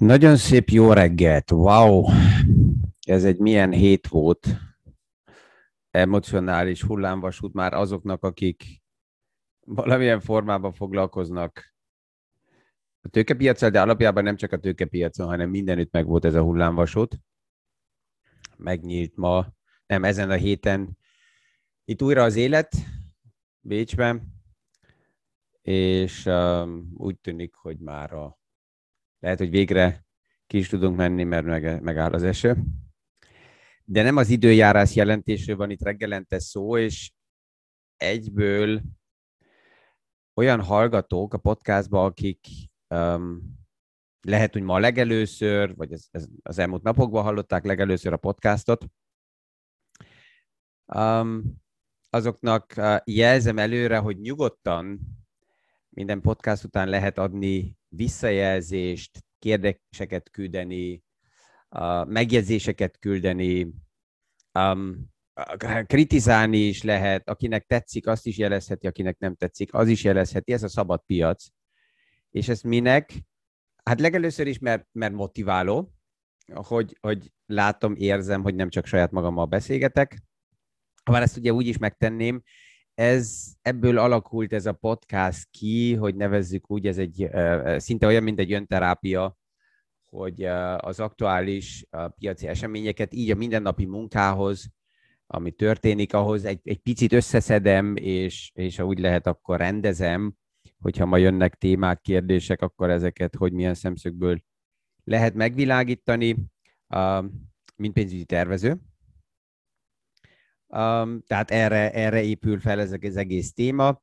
Nagyon szép jó reggelt, wow! Ez egy milyen hét volt, emocionális hullámvasút már azoknak, akik valamilyen formában foglalkoznak a tőkepiacsal, de alapjában nem csak a tőkepiacon, hanem mindenütt meg volt ez a hullámvasút. Megnyílt ma, nem ezen a héten itt újra az élet Bécsben, és um, úgy tűnik, hogy már a lehet, hogy végre ki is tudunk menni, mert meg, megáll az eső. De nem az időjárás jelentésről van itt reggelente szó, és egyből olyan hallgatók a podcastban, akik um, lehet, hogy ma legelőször, vagy ez, ez az elmúlt napokban hallották legelőször a podcastot, um, azoknak uh, jelzem előre, hogy nyugodtan minden podcast után lehet adni visszajelzést, kérdéseket küldeni, megjegyzéseket küldeni, um, kritizálni is lehet, akinek tetszik, azt is jelezheti, akinek nem tetszik, az is jelezheti, ez a szabad piac. És ez minek? Hát legelőször is, mert, mert motiváló, hogy, hogy látom, érzem, hogy nem csak saját magammal beszélgetek, bár ezt ugye úgy is megtenném, ez, ebből alakult ez a podcast ki, hogy nevezzük úgy, ez egy szinte olyan, mint egy önterápia, hogy az aktuális piaci eseményeket így a mindennapi munkához, ami történik, ahhoz egy, egy picit összeszedem, és, és ha úgy lehet, akkor rendezem, hogyha ma jönnek témák, kérdések, akkor ezeket hogy milyen szemszögből lehet megvilágítani, mint pénzügyi tervező. Um, tehát erre, erre épül fel ez az egész téma.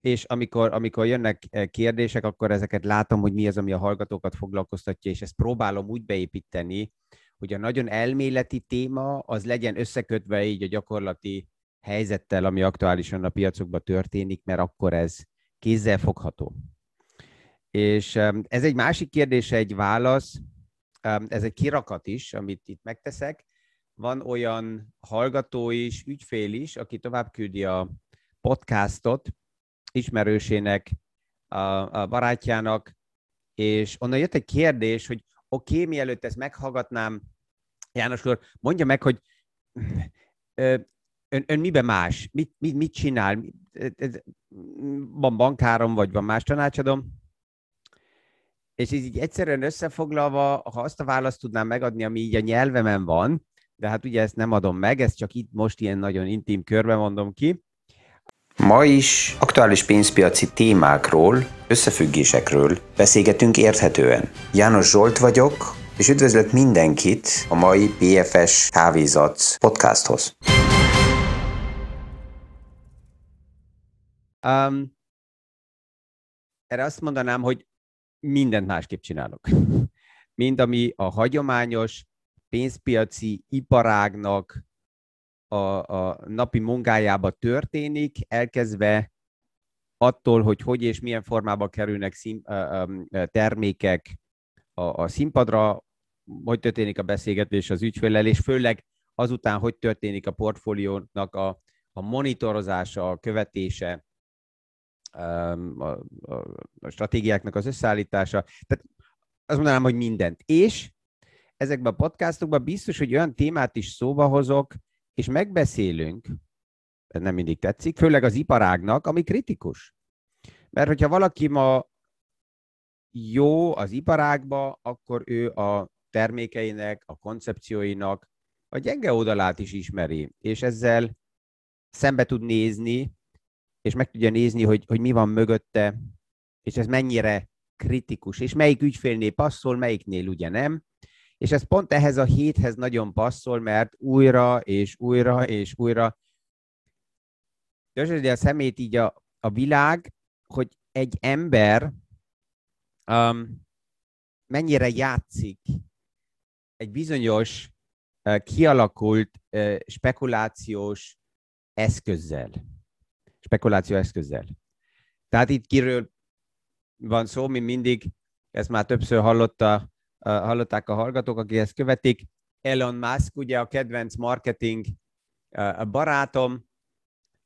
És amikor, amikor jönnek eh, kérdések, akkor ezeket látom, hogy mi az, ami a hallgatókat foglalkoztatja, és ezt próbálom úgy beépíteni, hogy a nagyon elméleti téma az legyen összekötve így a gyakorlati helyzettel, ami aktuálisan a piacokban történik, mert akkor ez kézzel fogható. És ez egy másik kérdés, egy válasz, ez egy kirakat is, amit itt megteszek, van olyan hallgató is, ügyfél is, aki tovább küldi a podcastot ismerősének, a, a barátjának, és onnan jött egy kérdés, hogy oké, okay, mielőtt ezt meghallgatnám, János úr, mondja meg, hogy ön, ön miben más? Mit, mit, mit csinál? Van bankárom, vagy van más tanácsadom? És így egyszerűen összefoglalva, ha azt a választ tudnám megadni, ami így a nyelvemen van, de hát ugye ezt nem adom meg, ezt csak itt most ilyen nagyon intim körben mondom ki. Ma is aktuális pénzpiaci témákról, összefüggésekről beszélgetünk érthetően. János Zsolt vagyok, és üdvözlök mindenkit a mai BFS Kávézat podcasthoz. Um, erre azt mondanám, hogy mindent másképp csinálok. Mind ami a hagyományos pénzpiaci iparágnak a, a napi munkájába történik, elkezdve attól, hogy hogy és milyen formába kerülnek szín, termékek a, a színpadra, hogy történik a beszélgetés az ügyféllel, és főleg azután, hogy történik a portfóliónak a, a monitorozása, a követése, a, a, a stratégiáknak az összeállítása. Tehát azt mondanám, hogy mindent. És ezekben a podcastokban biztos, hogy olyan témát is szóba hozok, és megbeszélünk, ez nem mindig tetszik, főleg az iparágnak, ami kritikus. Mert hogyha valaki ma jó az iparágba, akkor ő a termékeinek, a koncepcióinak a gyenge oldalát is ismeri, és ezzel szembe tud nézni, és meg tudja nézni, hogy, hogy mi van mögötte, és ez mennyire kritikus, és melyik ügyfélnél passzol, melyiknél ugye nem, és ez pont ehhez a héthez nagyon passzol, mert újra és újra és újra Dörzsödi a szemét így a, a világ, hogy egy ember um, mennyire játszik egy bizonyos uh, kialakult uh, spekulációs eszközzel. Spekuláció eszközzel. Tehát itt kiről van szó, mi mindig, ezt már többször hallotta hallották a hallgatók, akik ezt követik. Elon Musk, ugye a kedvenc marketing barátom,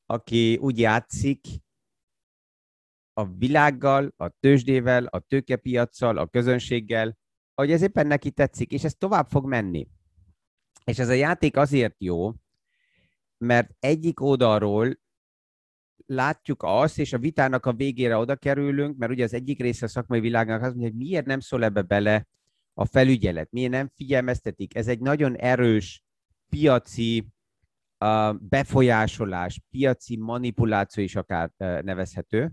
aki úgy játszik a világgal, a tőzsdével, a tőkepiacsal, a közönséggel, hogy ez éppen neki tetszik, és ez tovább fog menni. És ez a játék azért jó, mert egyik oldalról látjuk azt, és a vitának a végére oda kerülünk, mert ugye az egyik része a szakmai világnak az, hogy miért nem szól ebbe bele a felügyelet, miért nem figyelmeztetik. Ez egy nagyon erős piaci uh, befolyásolás, piaci manipuláció is akár uh, nevezhető.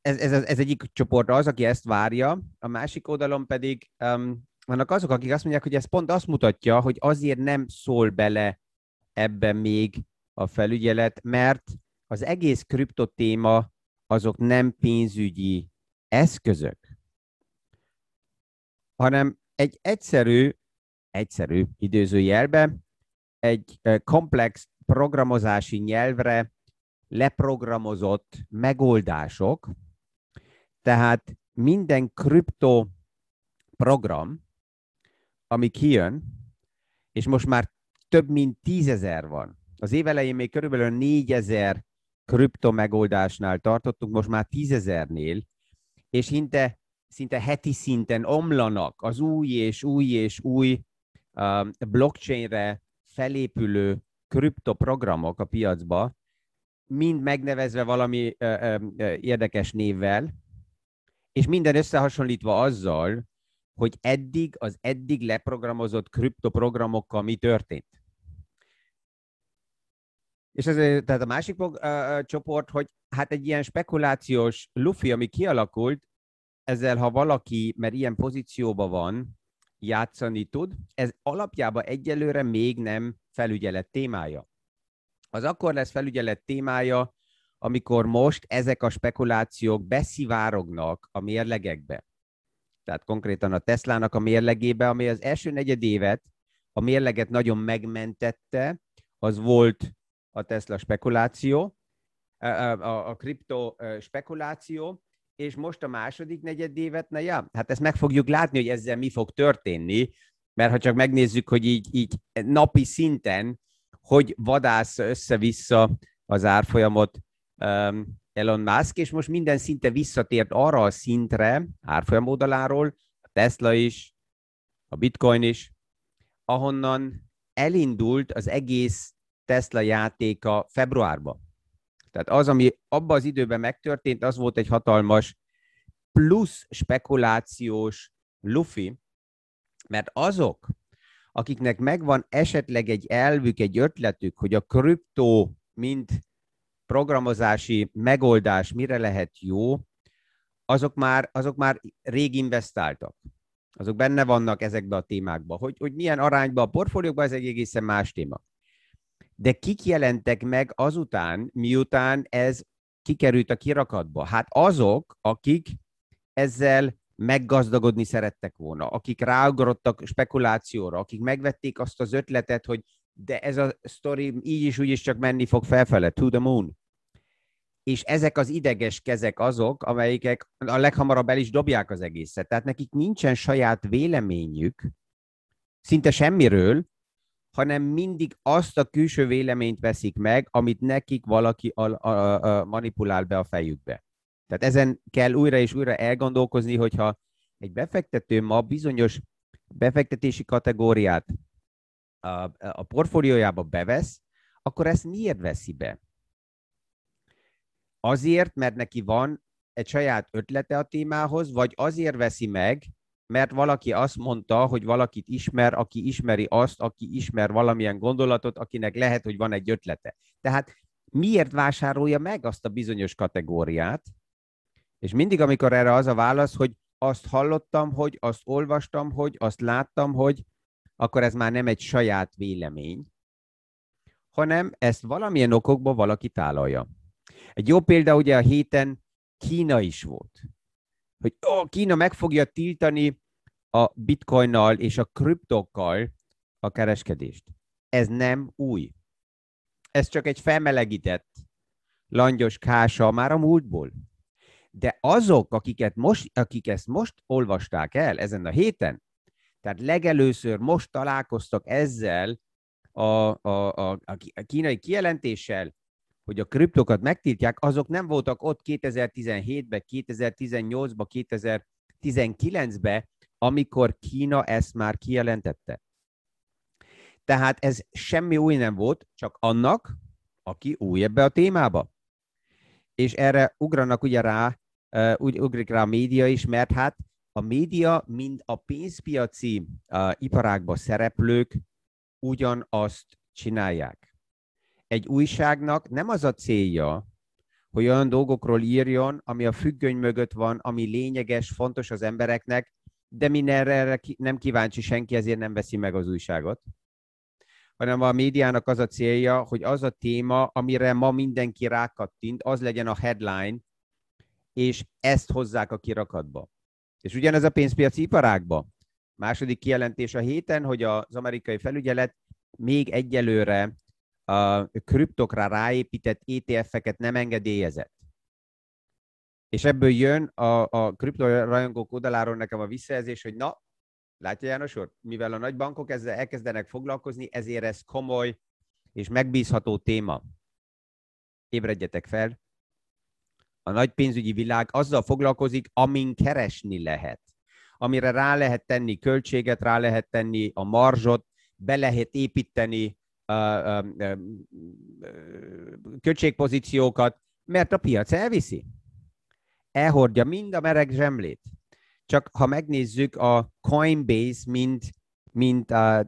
Ez, ez, ez egyik csoport az, aki ezt várja, a másik oldalon pedig um, vannak azok, akik azt mondják, hogy ez pont azt mutatja, hogy azért nem szól bele ebbe még a felügyelet, mert az egész kriptotéma azok nem pénzügyi eszközök, hanem egy egyszerű, egyszerű időzőjelbe, egy komplex programozási nyelvre leprogramozott megoldások, tehát minden kripto program, ami kijön, és most már több mint tízezer van. Az év elején még körülbelül négyezer kripto megoldásnál tartottunk, most már tízezernél, és szinte, szinte heti szinten omlanak az új és új és új uh, blockchainre felépülő kriptoprogramok a piacba, mind megnevezve valami uh, uh, érdekes névvel, és minden összehasonlítva azzal, hogy eddig az eddig leprogramozott kriptoprogramokkal mi történt. És ez tehát a másik uh, csoport, hogy hát egy ilyen spekulációs lufi, ami kialakult, ezzel ha valaki, mert ilyen pozícióban van, játszani tud, ez alapjában egyelőre még nem felügyelet témája. Az akkor lesz felügyelet témája, amikor most ezek a spekulációk beszivárognak a mérlegekbe. Tehát konkrétan a Teslának a mérlegébe, ami az első negyed évet a mérleget nagyon megmentette, az volt a Tesla spekuláció, a, kripto spekuláció, és most a második negyedévet, na ja, hát ezt meg fogjuk látni, hogy ezzel mi fog történni, mert ha csak megnézzük, hogy így, így napi szinten, hogy vadász össze-vissza az árfolyamot um, Elon Musk, és most minden szinte visszatért arra a szintre, árfolyam oldaláról, a Tesla is, a Bitcoin is, ahonnan elindult az egész Tesla játéka februárban. Tehát az, ami abban az időben megtörtént, az volt egy hatalmas plusz spekulációs lufi, mert azok, akiknek megvan esetleg egy elvük, egy ötletük, hogy a kriptó, mint programozási megoldás mire lehet jó, azok már, azok már rég investáltak. Azok benne vannak ezekbe a témákba. Hogy, hogy milyen arányban a portfóliókban, ez egy egészen más téma de kik jelentek meg azután, miután ez kikerült a kirakatba? Hát azok, akik ezzel meggazdagodni szerettek volna, akik ráugrottak spekulációra, akik megvették azt az ötletet, hogy de ez a sztori így is úgy is csak menni fog felfele, to the moon. És ezek az ideges kezek azok, amelyikek a leghamarabb el is dobják az egészet. Tehát nekik nincsen saját véleményük, szinte semmiről, hanem mindig azt a külső véleményt veszik meg, amit nekik valaki a, a, a, manipulál be a fejükbe. Tehát ezen kell újra és újra elgondolkozni, hogyha egy befektető ma bizonyos befektetési kategóriát a, a portfóliójába bevesz, akkor ezt miért veszi be? Azért, mert neki van egy saját ötlete a témához, vagy azért veszi meg, mert valaki azt mondta, hogy valakit ismer, aki ismeri azt, aki ismer valamilyen gondolatot, akinek lehet, hogy van egy ötlete. Tehát miért vásárolja meg azt a bizonyos kategóriát? És mindig, amikor erre az a válasz, hogy azt hallottam, hogy azt olvastam, hogy azt láttam, hogy akkor ez már nem egy saját vélemény, hanem ezt valamilyen okokból valaki tálalja. Egy jó példa ugye a héten Kína is volt hogy ó, Kína meg fogja tiltani a bitcoinnal és a kriptokkal a kereskedést. Ez nem új. Ez csak egy felmelegített langyos kása már a múltból. De azok, akiket most, akik ezt most olvasták el ezen a héten, tehát legelőször most találkoztak ezzel a, a, a, a kínai kijelentéssel, hogy a kriptokat megtiltják, azok nem voltak ott 2017-ben, 2018-ban, 2019-ben, amikor Kína ezt már kijelentette. Tehát ez semmi új nem volt, csak annak, aki új ebbe a témába. És erre ugranak ugye rá, úgy ugrik rá a média is, mert hát a média, mind a pénzpiaci iparágba szereplők ugyanazt csinálják. Egy újságnak nem az a célja, hogy olyan dolgokról írjon, ami a függöny mögött van, ami lényeges, fontos az embereknek, de mindenre nem kíváncsi senki, ezért nem veszi meg az újságot. Hanem a médiának az a célja, hogy az a téma, amire ma mindenki rákattint, az legyen a headline, és ezt hozzák a kirakatba. És ugyanez a pénzpiaci iparágban. Második kijelentés a héten, hogy az amerikai felügyelet még egyelőre a kriptokra ráépített ETF-eket nem engedélyezett. És ebből jön a, a kriptorajongók oldaláról nekem a visszajelzés, hogy na, látja János úr, mivel a nagy bankok ezzel elkezdenek foglalkozni, ezért ez komoly és megbízható téma. Ébredjetek fel, a nagy pénzügyi világ azzal foglalkozik, amin keresni lehet. Amire rá lehet tenni költséget, rá lehet tenni a marzsot, be lehet építeni költségpozíciókat, mert a piac elviszi. Elhordja mind a mereg zsemlét. Csak ha megnézzük a Coinbase, mint, mint a,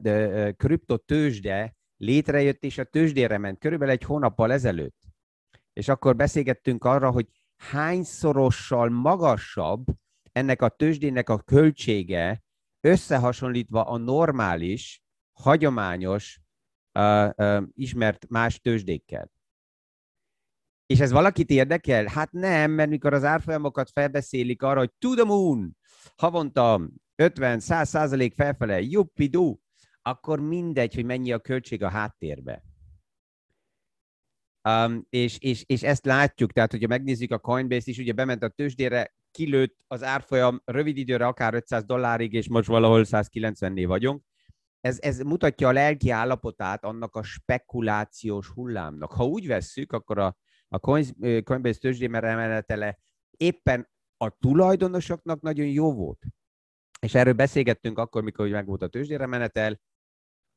kriptotősde, létrejött és a tőzsdére ment körülbelül egy hónappal ezelőtt. És akkor beszélgettünk arra, hogy hányszorossal magasabb ennek a tőzsdének a költsége összehasonlítva a normális, hagyományos, ismert más tőzsdékkel. És ez valakit érdekel? Hát nem, mert mikor az árfolyamokat felbeszélik arra, hogy to the moon, havonta 50-100 százalék felfele, juppi akkor mindegy, hogy mennyi a költség a háttérbe. Um, és, és, és ezt látjuk, tehát hogyha megnézzük a Coinbase is, ugye bement a tőzsdére, kilőtt az árfolyam rövid időre akár 500 dollárig, és most valahol 190-nél vagyunk. Ez, ez mutatja a lelki állapotát annak a spekulációs hullámnak. Ha úgy vesszük, akkor a, a Coinbase tőzsdémer emeletele éppen a tulajdonosoknak nagyon jó volt. És erről beszélgettünk akkor, mikor meg volt a tőzsdére menetel,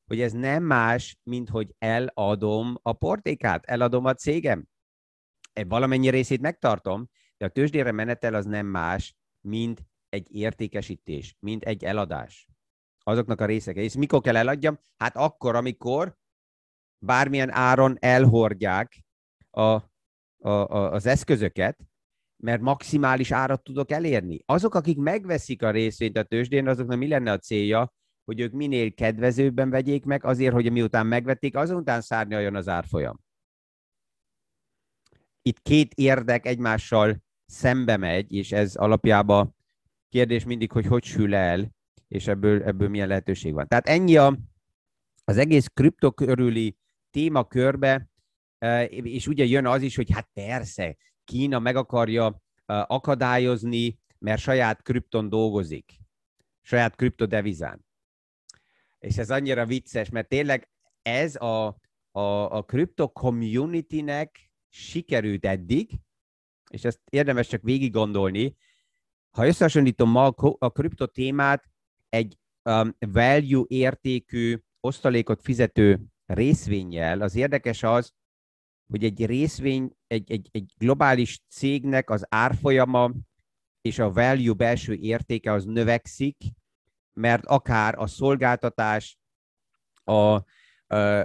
hogy ez nem más, mint hogy eladom a portékát, eladom a cégem. Valamennyi részét megtartom, de a tőzsdére menetel az nem más, mint egy értékesítés, mint egy eladás. Azoknak a részek. És mikor kell eladjam? Hát akkor, amikor bármilyen áron elhordják a, a, a, az eszközöket, mert maximális árat tudok elérni. Azok, akik megveszik a részvényt a tőzsdén, azoknak mi lenne a célja? hogy ők minél kedvezőbben vegyék meg, azért, hogy miután megvették, azután szárnyaljon az árfolyam. Itt két érdek egymással szembe megy, és ez alapjában kérdés mindig, hogy hogy sül el, és ebből, ebből milyen lehetőség van. Tehát ennyi a, az egész kripto körüli témakörbe, e, és ugye jön az is, hogy hát persze, Kína meg akarja e, akadályozni, mert saját kripton dolgozik, saját kriptodevizán és ez annyira vicces, mert tényleg ez a, a, a crypto community-nek sikerült eddig, és ezt érdemes csak végig gondolni, ha összehasonlítom ma a kripto témát egy um, value értékű osztalékot fizető részvényjel, az érdekes az, hogy egy részvény, egy, egy, egy globális cégnek az árfolyama és a value belső értéke az növekszik, mert akár a szolgáltatás, a, a,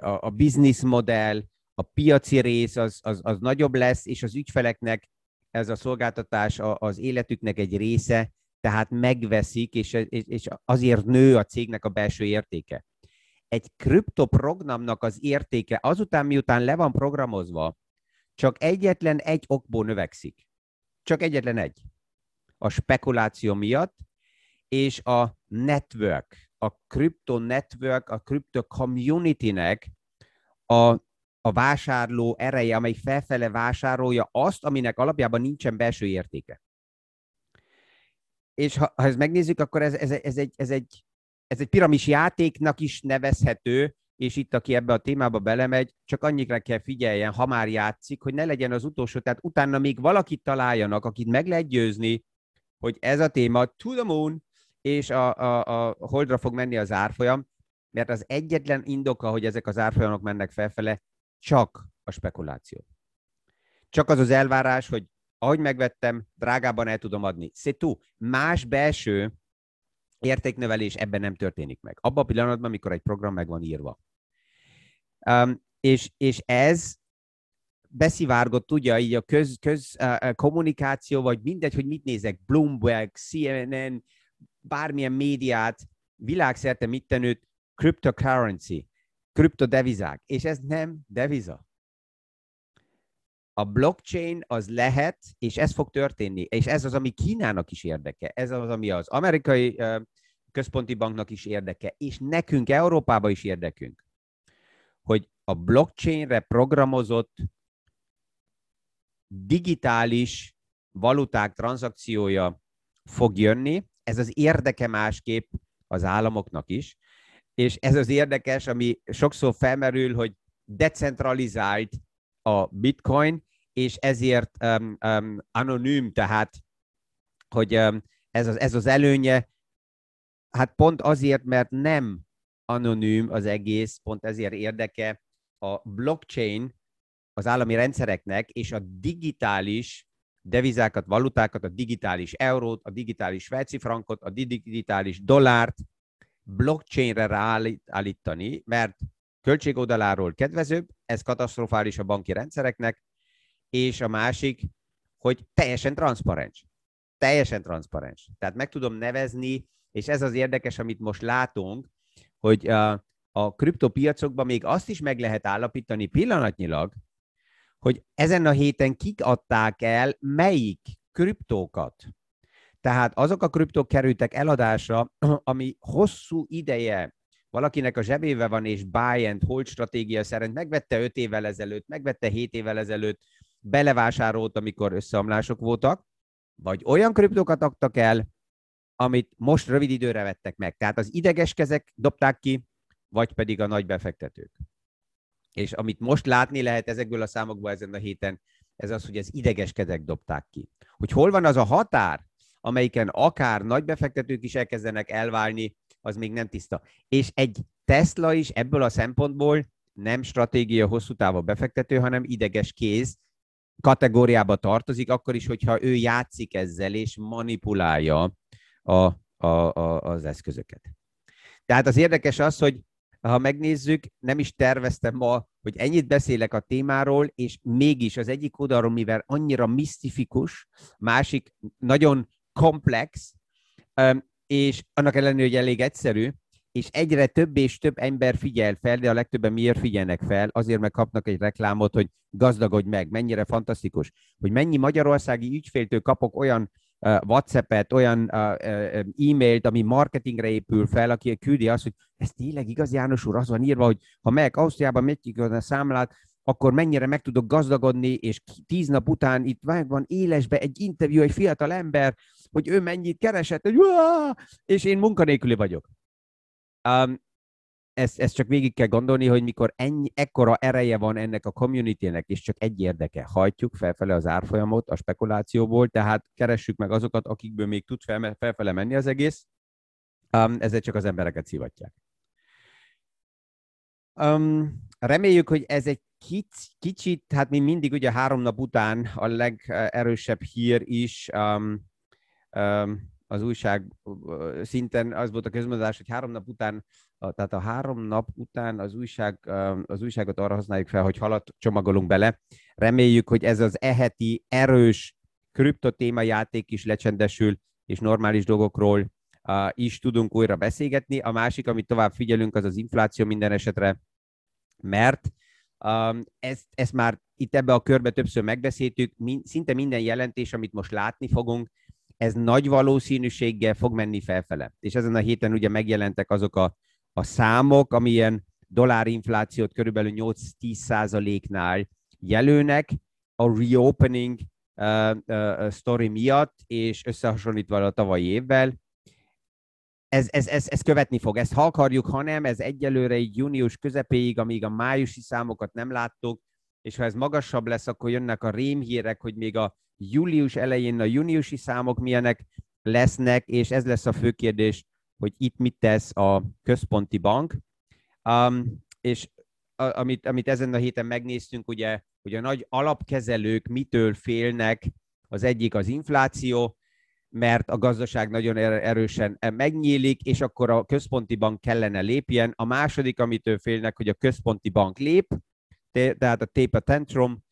a business modell, a piaci rész az, az, az nagyobb lesz, és az ügyfeleknek ez a szolgáltatás az életüknek egy része, tehát megveszik, és, és azért nő a cégnek a belső értéke. Egy kriptoprogramnak az értéke azután, miután le van programozva, csak egyetlen egy okból növekszik. Csak egyetlen egy. A spekuláció miatt, és a network, a crypto network, a crypto community-nek a, a vásárló ereje, amely felfele vásárolja azt, aminek alapjában nincsen belső értéke. És ha, ha ezt megnézzük, akkor ez, ez, ez, egy, ez, egy, ez egy piramis játéknak is nevezhető, és itt, aki ebbe a témába belemegy, csak annyira kell figyeljen, ha már játszik, hogy ne legyen az utolsó, tehát utána még valakit találjanak, akit meg lehet győzni, hogy ez a téma to the moon, és a, a, a holdra fog menni az árfolyam, mert az egyetlen indoka, hogy ezek az árfolyamok mennek felfele, csak a spekuláció. Csak az az elvárás, hogy ahogy megvettem, drágában el tudom adni. C'est Más belső értéknövelés ebben nem történik meg. Abban a pillanatban, amikor egy program meg van írva. Um, és, és ez beszivárgott, ugye, így a köz, köz uh, kommunikáció, vagy mindegy, hogy mit nézek, Bloomberg, CNN, bármilyen médiát, világszerte mit tenőt, cryptocurrency, kriptodevizák, és ez nem deviza. A blockchain az lehet, és ez fog történni, és ez az, ami Kínának is érdeke, ez az, ami az amerikai központi banknak is érdeke, és nekünk Európában is érdekünk, hogy a blockchainre programozott digitális valuták tranzakciója fog jönni. Ez az érdeke másképp az államoknak is, és ez az érdekes, ami sokszor felmerül, hogy decentralizált a bitcoin, és ezért um, um, anonim, tehát hogy um, ez, az, ez az előnye, hát pont azért, mert nem anonim az egész, pont ezért érdeke a blockchain az állami rendszereknek, és a digitális devizákat, valutákat, a digitális eurót, a digitális svájci frankot, a digitális dollárt blockchainre ráállítani, mert költségoldaláról kedvezőbb, ez katasztrofális a banki rendszereknek, és a másik, hogy teljesen transzparens. Teljesen transzparens. Tehát meg tudom nevezni, és ez az érdekes, amit most látunk, hogy a, a kriptopiacokban még azt is meg lehet állapítani pillanatnyilag, hogy ezen a héten kik adták el melyik kriptókat. Tehát azok a kriptók kerültek eladásra, ami hosszú ideje valakinek a zsebébe van, és buy and hold stratégia szerint megvette 5 évvel ezelőtt, megvette 7 évvel ezelőtt, belevásárolt, amikor összeomlások voltak, vagy olyan kriptókat adtak el, amit most rövid időre vettek meg. Tehát az ideges kezek dobták ki, vagy pedig a nagy befektetők. És amit most látni lehet ezekből a számokból ezen a héten, ez az, hogy az ideges kezek dobták ki. Hogy hol van az a határ, amelyiken akár nagy befektetők is elkezdenek elválni, az még nem tiszta. És egy Tesla is ebből a szempontból nem stratégia hosszú távú befektető, hanem ideges kéz kategóriába tartozik, akkor is, hogyha ő játszik ezzel és manipulálja a, a, a, az eszközöket. Tehát az érdekes az, hogy ha megnézzük, nem is terveztem ma, hogy ennyit beszélek a témáról, és mégis az egyik oldalról, mivel annyira misztifikus, másik nagyon komplex, és annak ellenére, hogy elég egyszerű, és egyre több és több ember figyel fel, de a legtöbben miért figyelnek fel? Azért meg kapnak egy reklámot, hogy gazdagodj meg, mennyire fantasztikus, hogy mennyi magyarországi ügyféltől kapok olyan WhatsApp-et, olyan e-mailt, ami marketingre épül fel, aki küldi azt, hogy ez tényleg igaz, János úr, az van írva, hogy ha meg Ausztriában megy a számlát, akkor mennyire meg tudok gazdagodni, és tíz nap után itt van élesbe egy interjú, egy fiatal ember, hogy ő mennyit keresett, hogy és én munkanélküli vagyok. Um, ezt, ezt csak végig kell gondolni, hogy mikor ennyi, ekkora ereje van ennek a communitynek, és csak egy érdeke, hajtjuk felfele az árfolyamot a spekulációból, tehát keressük meg azokat, akikből még tud fel, felfele menni az egész, um, ezzel csak az embereket szivatják. Um, reméljük, hogy ez egy kic, kicsit, hát mi mindig ugye három nap után a legerősebb hír is um, um, az újság szinten az volt a közmondás, hogy három nap után tehát a három nap után az, újság, az újságot arra használjuk fel, hogy halat csomagolunk bele. Reméljük, hogy ez az eheti erős kriptotéma játék is lecsendesül, és normális dolgokról is tudunk újra beszélgetni. A másik, amit tovább figyelünk, az az infláció minden esetre, mert um, ezt, ezt már itt ebbe a körbe többször megbeszéltük, min, szinte minden jelentés, amit most látni fogunk, ez nagy valószínűséggel fog menni felfele. És ezen a héten ugye megjelentek azok a a számok, amilyen dollárinflációt körülbelül 8-10 százaléknál jelölnek a reopening uh, uh, story miatt, és összehasonlítva a tavalyi évvel, ez, ez, ez, ez követni fog. Ezt ha akarjuk, ha nem, ez egyelőre egy június közepéig, amíg a májusi számokat nem láttuk, és ha ez magasabb lesz, akkor jönnek a rémhírek, hogy még a július elején a júniusi számok milyenek, lesznek, és ez lesz a fő kérdés, hogy itt mit tesz a központi bank. Um, és a, amit, amit ezen a héten megnéztünk, ugye, hogy a nagy alapkezelők mitől félnek, az egyik az infláció, mert a gazdaság nagyon er-, erősen megnyílik, és akkor a központi bank kellene lépjen. A második, amitől félnek, hogy a központi bank lép, tehát a taper tantrum,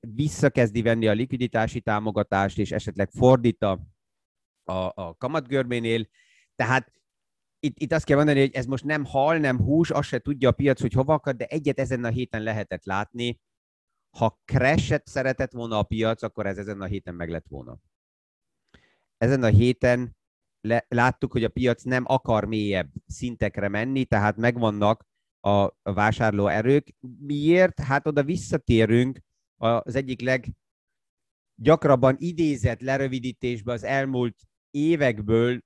visszakezdi venni a likviditási támogatást, és esetleg fordít a, a, a kamatgörbénél. Tehát itt, itt azt kell mondani, hogy ez most nem hal, nem hús, azt se tudja a piac, hogy hova akad, de egyet ezen a héten lehetett látni. Ha crashet szeretett volna a piac, akkor ez ezen a héten meg lett volna. Ezen a héten le, láttuk, hogy a piac nem akar mélyebb szintekre menni, tehát megvannak a, a vásárló erők. Miért? Hát oda visszatérünk az egyik leggyakrabban idézett lerövidítésbe az elmúlt évekből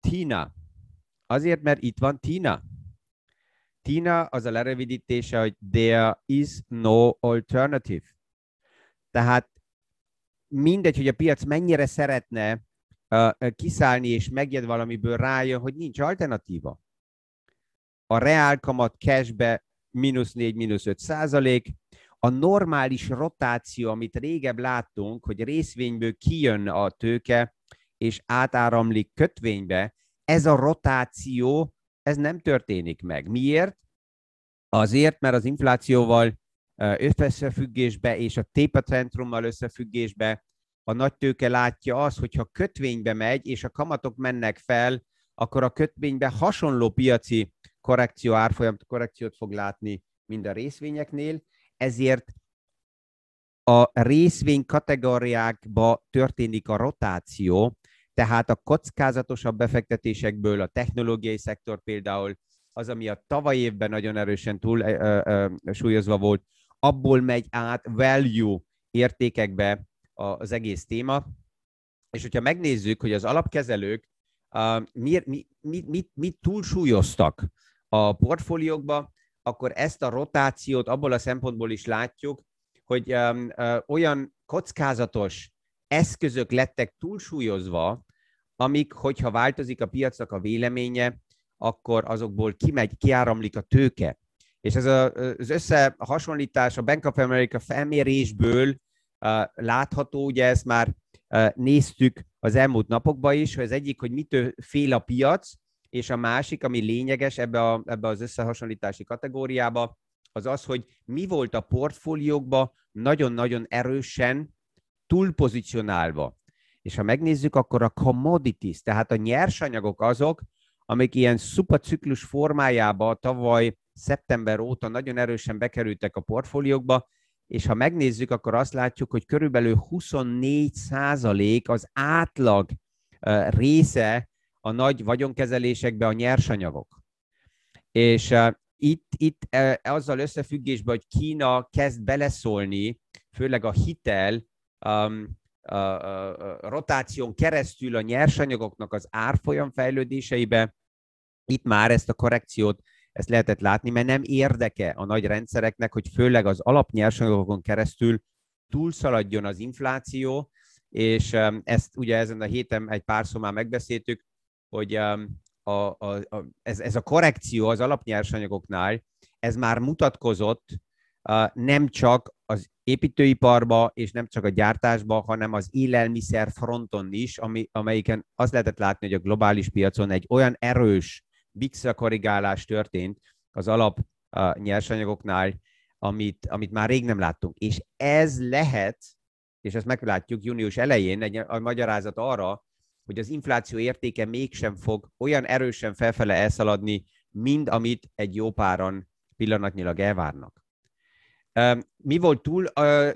Tina. Azért, mert itt van Tina. Tina az a lerövidítése, hogy there is no alternative. Tehát mindegy, hogy a piac mennyire szeretne uh, kiszállni és megjed valamiből rájön, hogy nincs alternatíva. A reál kamat cashbe mínusz 4, mínusz 5 százalék, a normális rotáció, amit régebb láttunk, hogy részvényből kijön a tőke, és átáramlik kötvénybe, ez a rotáció, ez nem történik meg. Miért? Azért, mert az inflációval összefüggésbe és a tépacentrummal összefüggésbe a nagy tőke látja azt, hogyha kötvénybe megy, és a kamatok mennek fel, akkor a kötvénybe hasonló piaci korrekció, árfolyam korrekciót fog látni, mint a részvényeknél, ezért a részvény kategóriákba történik a rotáció, tehát a kockázatosabb befektetésekből a technológiai szektor például az, ami a tavaly évben nagyon erősen túl ö, ö, súlyozva volt, abból megy át value értékekbe az egész téma. És hogyha megnézzük, hogy az alapkezelők uh, miért, mi, mit, mit, mit túlsúlyoztak a portfóliókba, akkor ezt a rotációt abból a szempontból is látjuk, hogy um, uh, olyan kockázatos eszközök lettek túlsúlyozva, amik, hogyha változik a piacnak a véleménye, akkor azokból kimegy, kiáramlik a tőke. És ez a, az összehasonlítás a Bank of America felmérésből uh, látható, ugye ezt már uh, néztük az elmúlt napokban is, hogy az egyik, hogy mitől fél a piac, és a másik, ami lényeges ebbe, a, ebbe az összehasonlítási kategóriába, az az, hogy mi volt a portfóliókba nagyon-nagyon erősen túlpozicionálva. És ha megnézzük, akkor a commodities, tehát a nyersanyagok azok, amik ilyen szupaciklus formájába tavaly szeptember óta nagyon erősen bekerültek a portfóliókba, és ha megnézzük, akkor azt látjuk, hogy körülbelül 24 százalék az átlag része a nagy vagyonkezelésekbe a nyersanyagok. És uh, itt, itt uh, azzal összefüggésben, hogy Kína kezd beleszólni, főleg a hitel um, a, a, a rotáción keresztül a nyersanyagoknak az árfolyam fejlődéseibe, itt már ezt a korrekciót ezt lehetett látni, mert nem érdeke a nagy rendszereknek, hogy főleg az alapnyersanyagokon keresztül túlszaladjon az infláció, és ezt ugye ezen a héten egy pár szó már megbeszéltük, hogy um, a, a, a, ez, ez a korrekció az alapnyersanyagoknál, ez már mutatkozott uh, nem csak az építőiparba, és nem csak a gyártásba, hanem az élelmiszer fronton is, ami, amelyiken azt lehetett látni, hogy a globális piacon egy olyan erős visszakorrigálás történt az alap uh, nyersanyagoknál, amit, amit már rég nem láttunk. És ez lehet, és ezt meglátjuk június elején, egy a magyarázat arra, hogy az infláció értéke mégsem fog olyan erősen felfele elszaladni, mint amit egy jó páran pillanatnyilag elvárnak. Mi volt túl,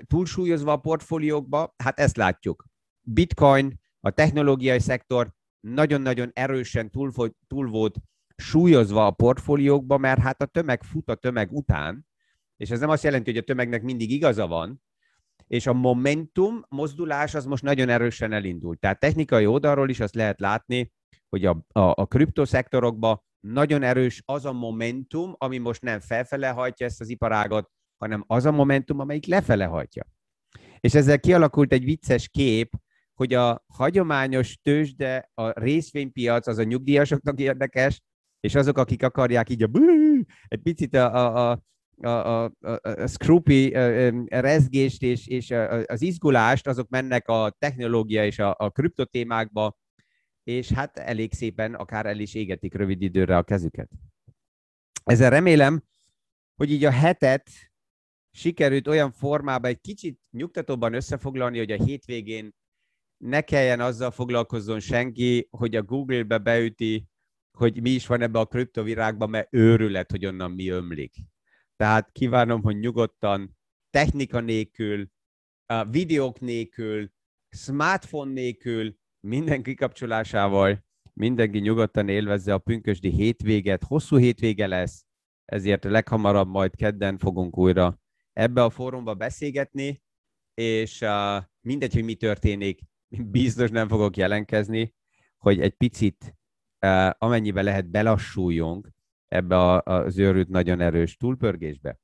túlsúlyozva a portfóliókba? Hát ezt látjuk. Bitcoin, a technológiai szektor nagyon-nagyon erősen túl, túl volt súlyozva a portfóliókba, mert hát a tömeg fut a tömeg után, és ez nem azt jelenti, hogy a tömegnek mindig igaza van, és a momentum mozdulás az most nagyon erősen elindult. Tehát technikai oldalról is azt lehet látni, hogy a, a, a kriptoszektorokban nagyon erős az a momentum, ami most nem felfele hajtja ezt az iparágot, hanem az a momentum, amelyik lefele hajtja. És ezzel kialakult egy vicces kép, hogy a hagyományos tőzsde, a részvénypiac az a nyugdíjasoknak érdekes, és azok, akik akarják így a egy picit a, a, a a, a, a, a scroopy rezgést és, és az izgulást, azok mennek a technológia és a, a kriptotémákba, és hát elég szépen akár el is égetik rövid időre a kezüket. Ezzel remélem, hogy így a hetet sikerült olyan formában egy kicsit nyugtatóban összefoglalni, hogy a hétvégén ne kelljen azzal foglalkozzon senki, hogy a Google-be beüti, hogy mi is van ebbe a kriptovirágban, mert őrület, hogy onnan mi ömlik. Tehát kívánom, hogy nyugodtan, technika nélkül, videók nélkül, smartphone nélkül, minden kikapcsolásával, mindenki nyugodtan élvezze a pünkösdi hétvéget. Hosszú hétvége lesz, ezért leghamarabb majd kedden fogunk újra ebbe a fórumba beszélgetni, és mindegy, hogy mi történik, biztos nem fogok jelenkezni, hogy egy picit, uh, amennyiben lehet, belassuljunk ebbe a, az őrült nagyon erős túlpörgésbe.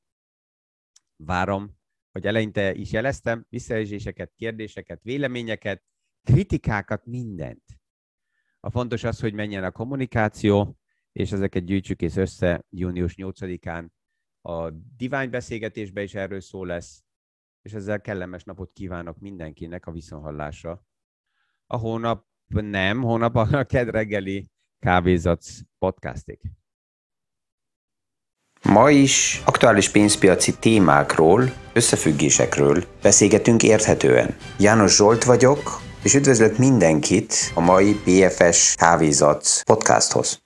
Várom, hogy eleinte is jeleztem, visszajelzéseket, kérdéseket, véleményeket, kritikákat, mindent. A fontos az, hogy menjen a kommunikáció, és ezeket gyűjtsük és össze június 8-án. A divány beszélgetésben is erről szó lesz, és ezzel kellemes napot kívánok mindenkinek a viszonhallásra. A hónap nem, hónap a kedreggeli kávézatsz podcastig. Ma is aktuális pénzpiaci témákról, összefüggésekről beszélgetünk érthetően. János Zsolt vagyok, és üdvözlök mindenkit a mai PFS Kávézatsz podcasthoz.